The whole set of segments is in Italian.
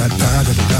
da da da da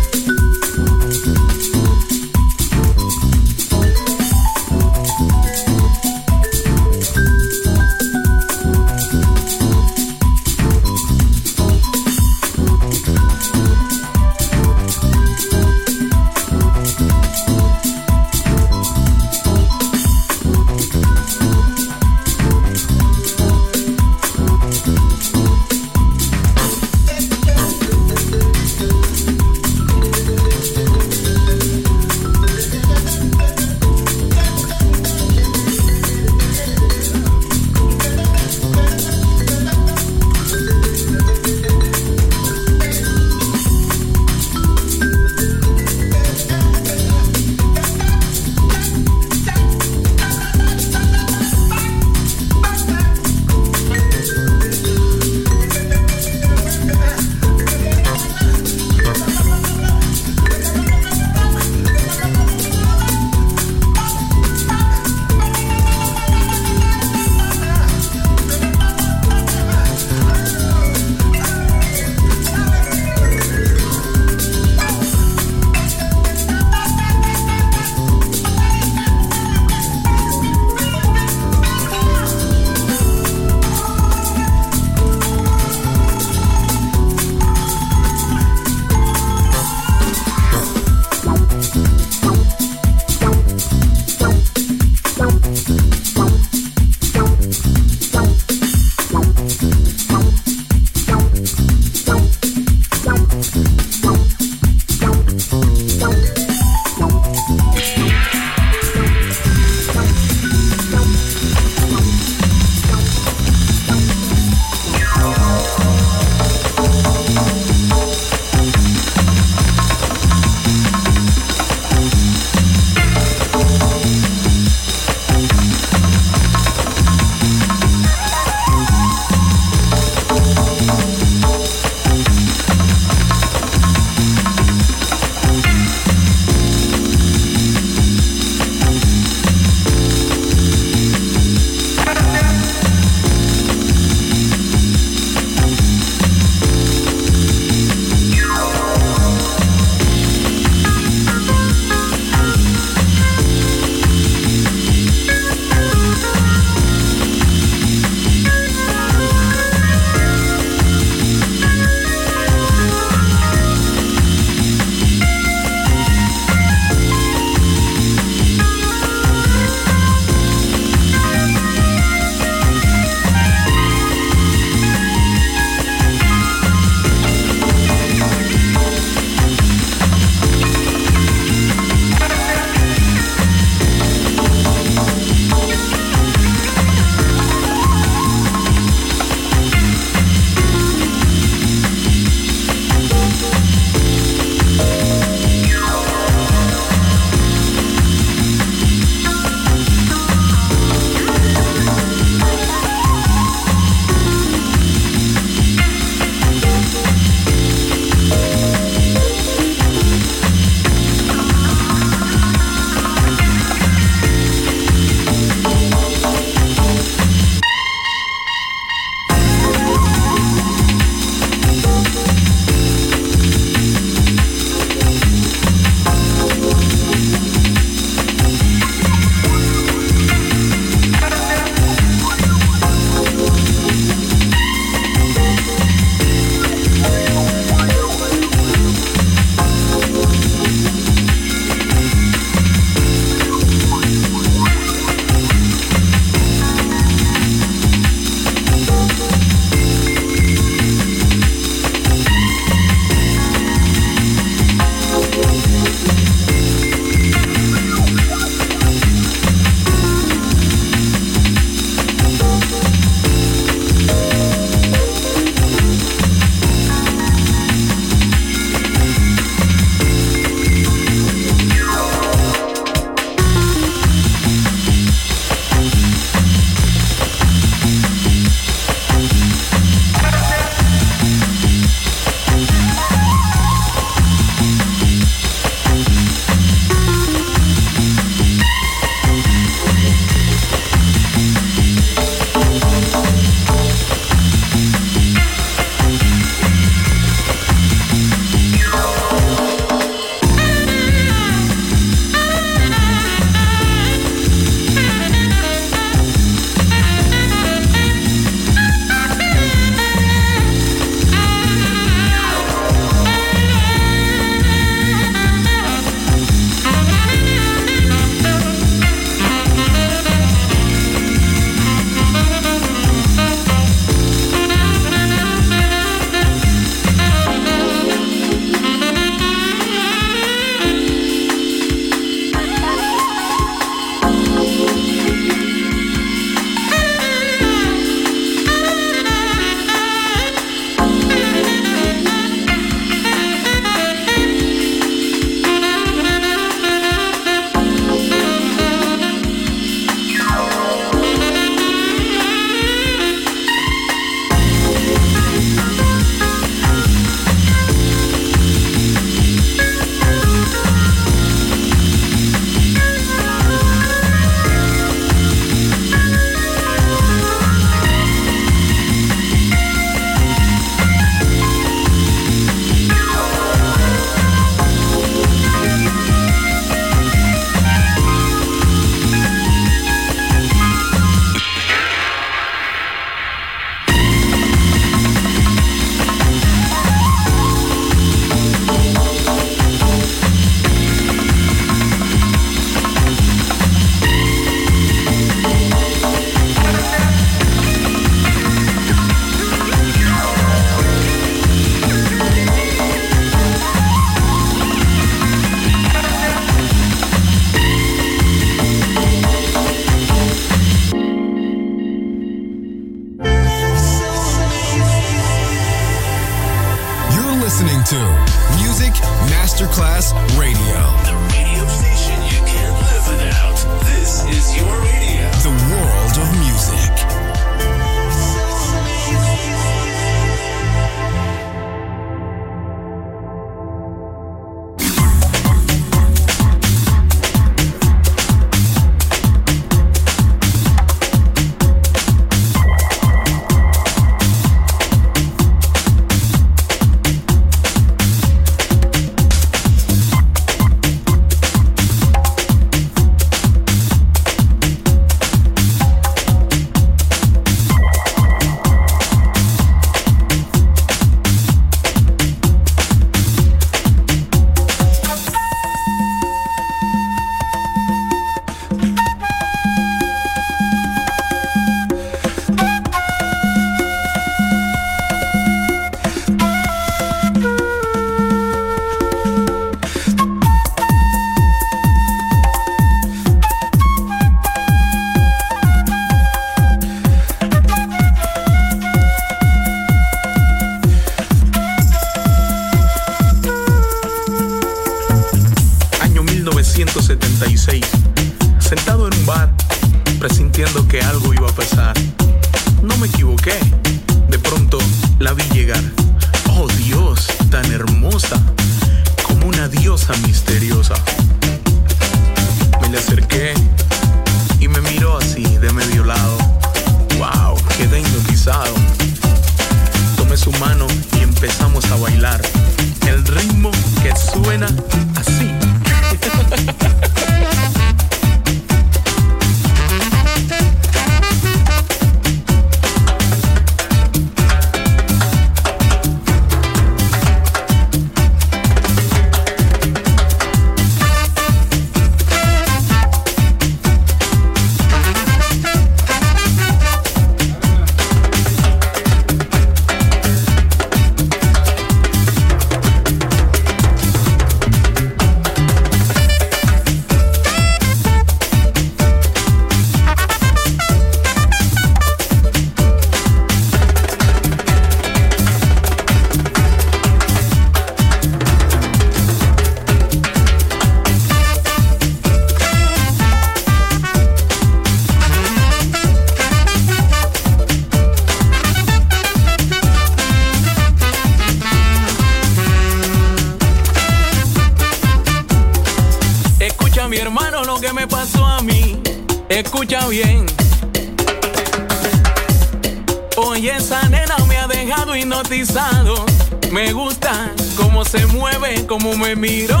Me gusta cómo se mueve, cómo me miró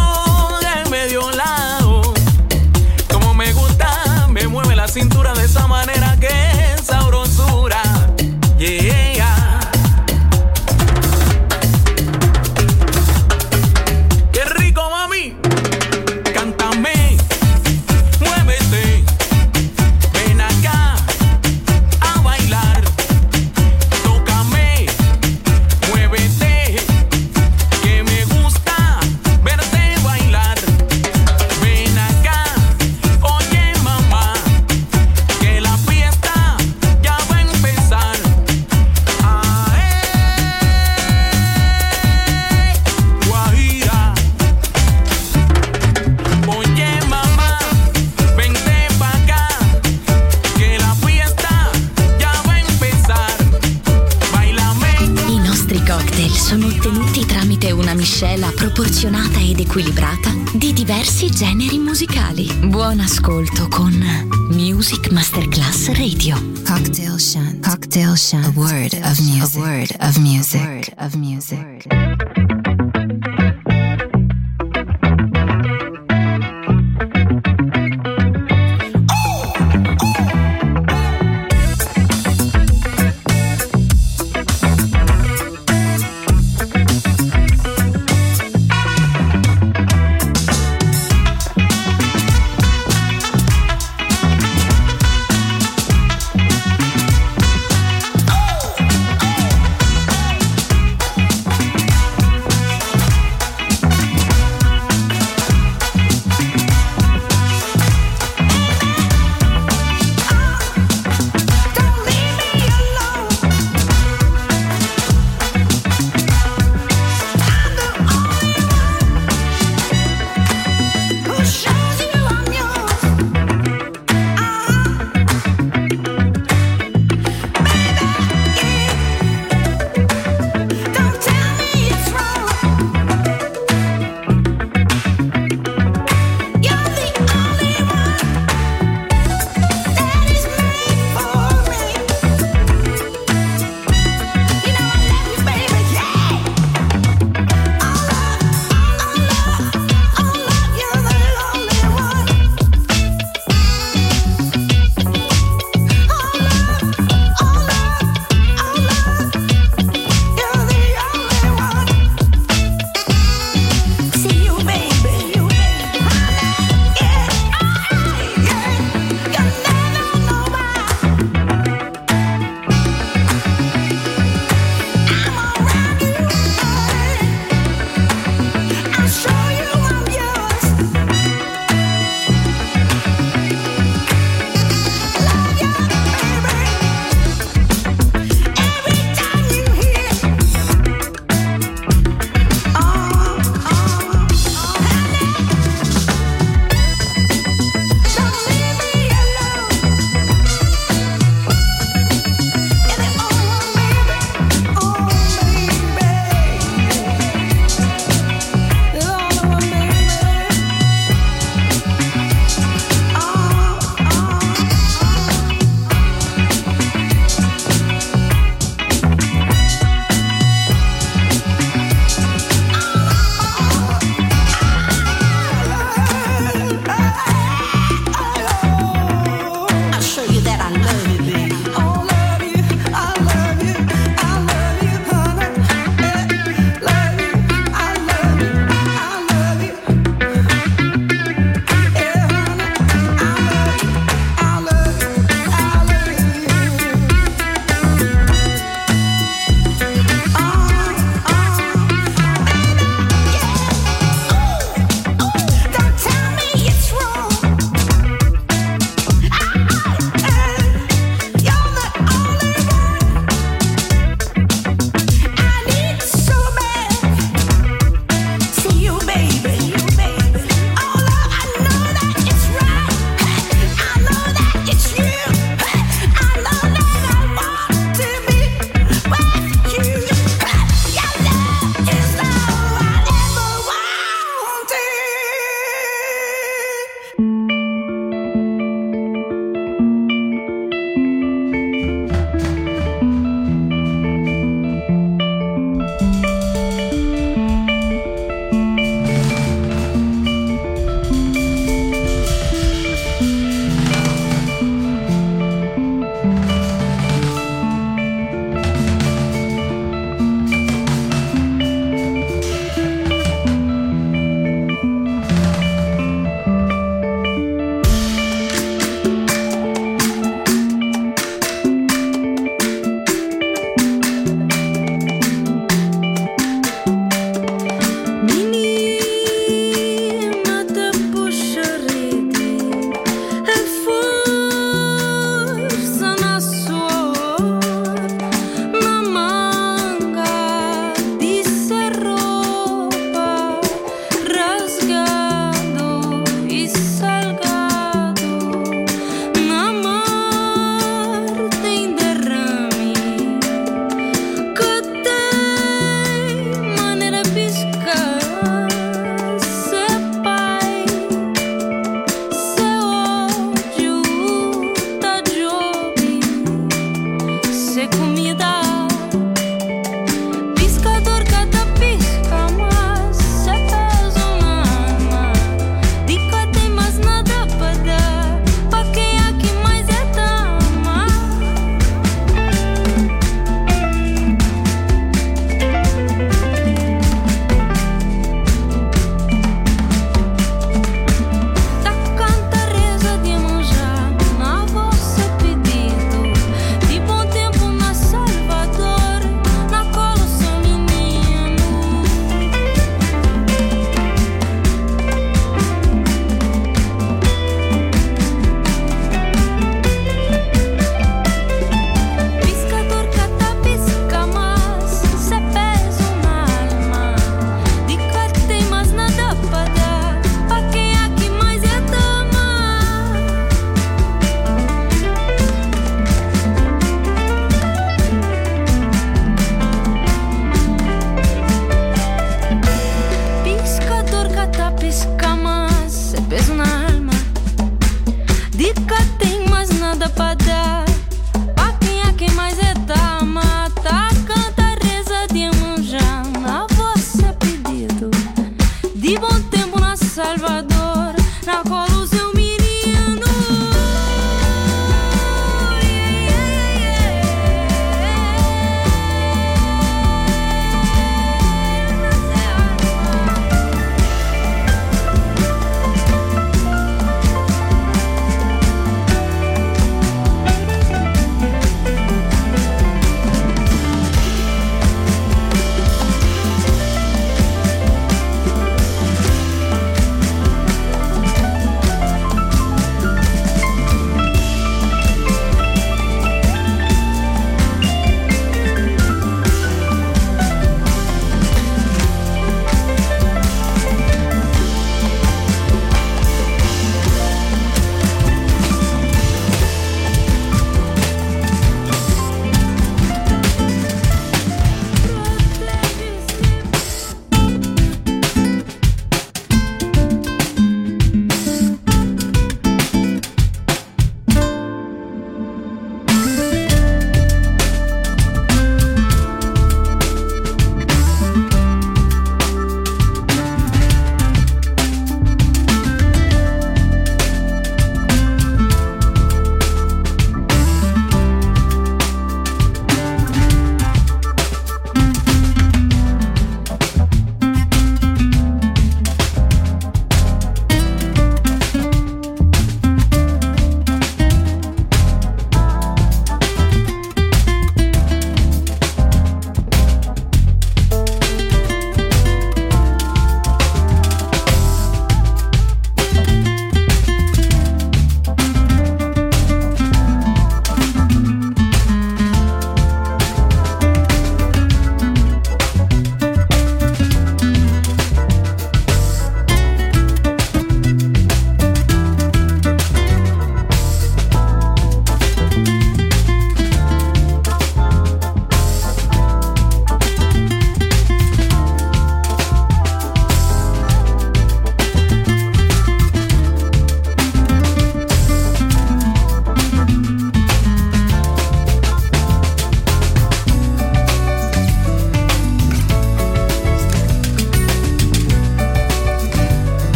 de medio lado. Como me gusta, me mueve la cintura de esa manera Buon ascolto con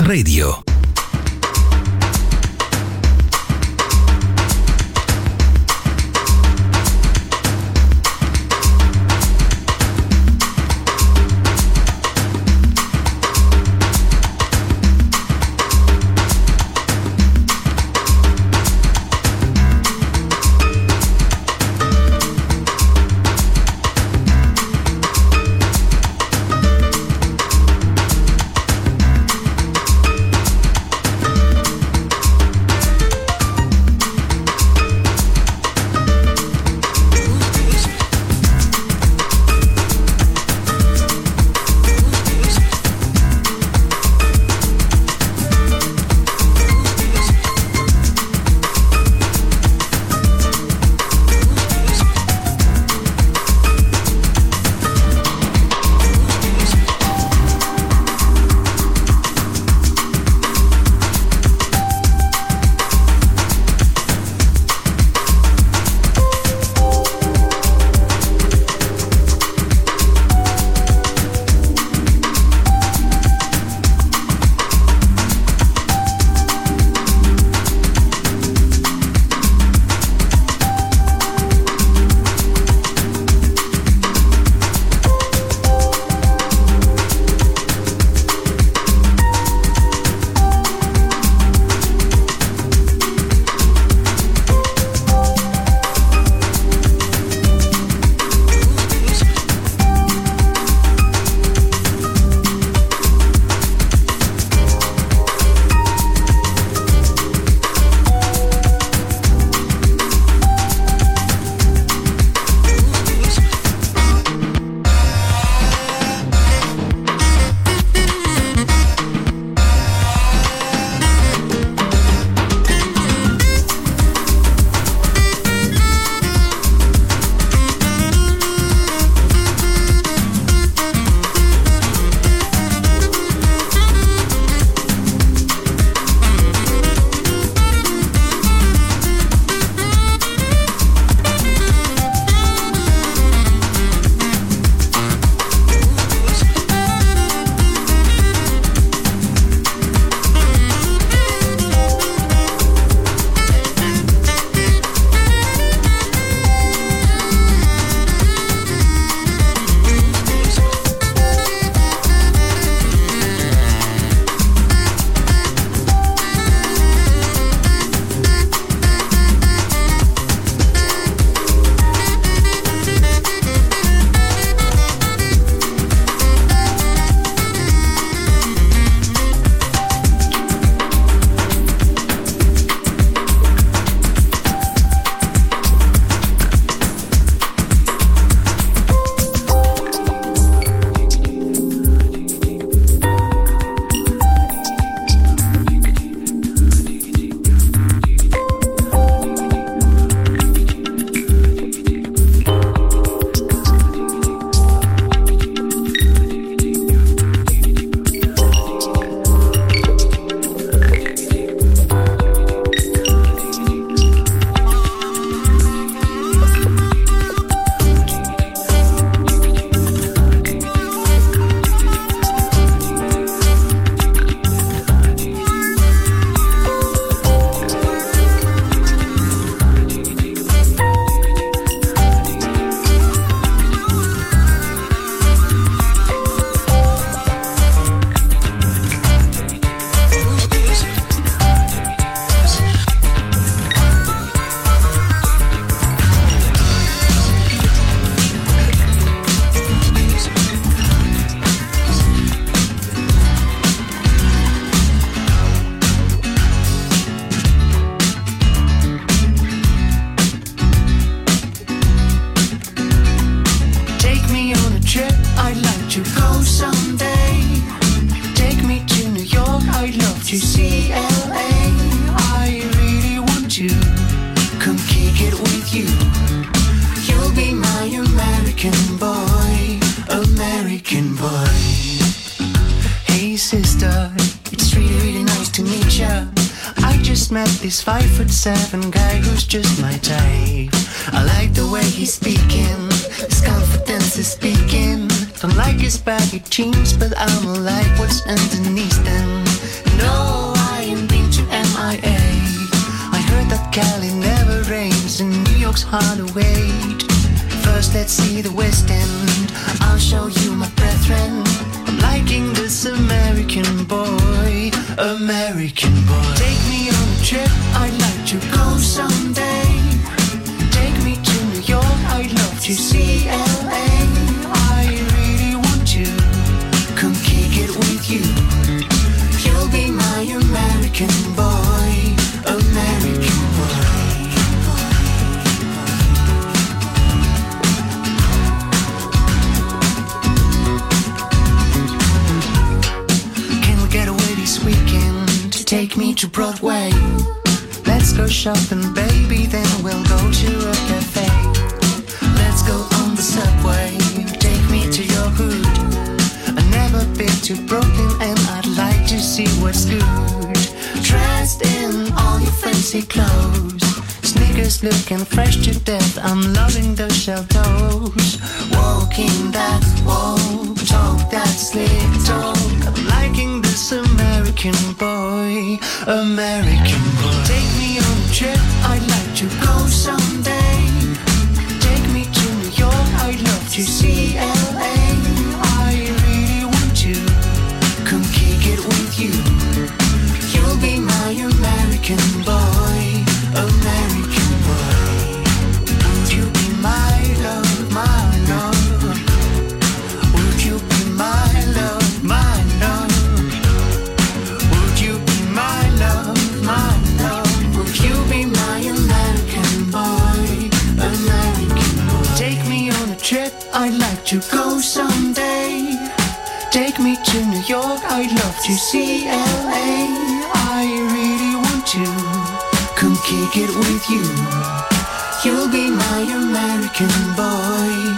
Radio. seven. liking that walk, talk that slick talk. I'm liking this American boy, American boy. Take me on a trip, I'd like to go someday. Take me to New York, I'd love to see LA. I really want to come kick it with you. You'll be my American boy. CLA. I really want to come kick it with you. You'll be my American boy.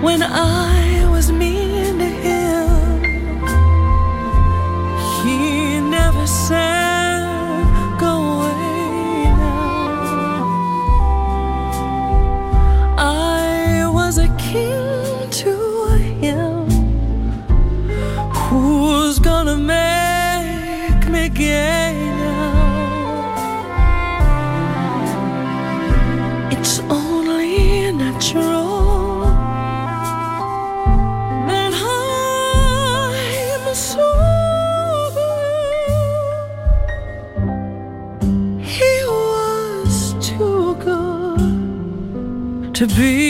When I be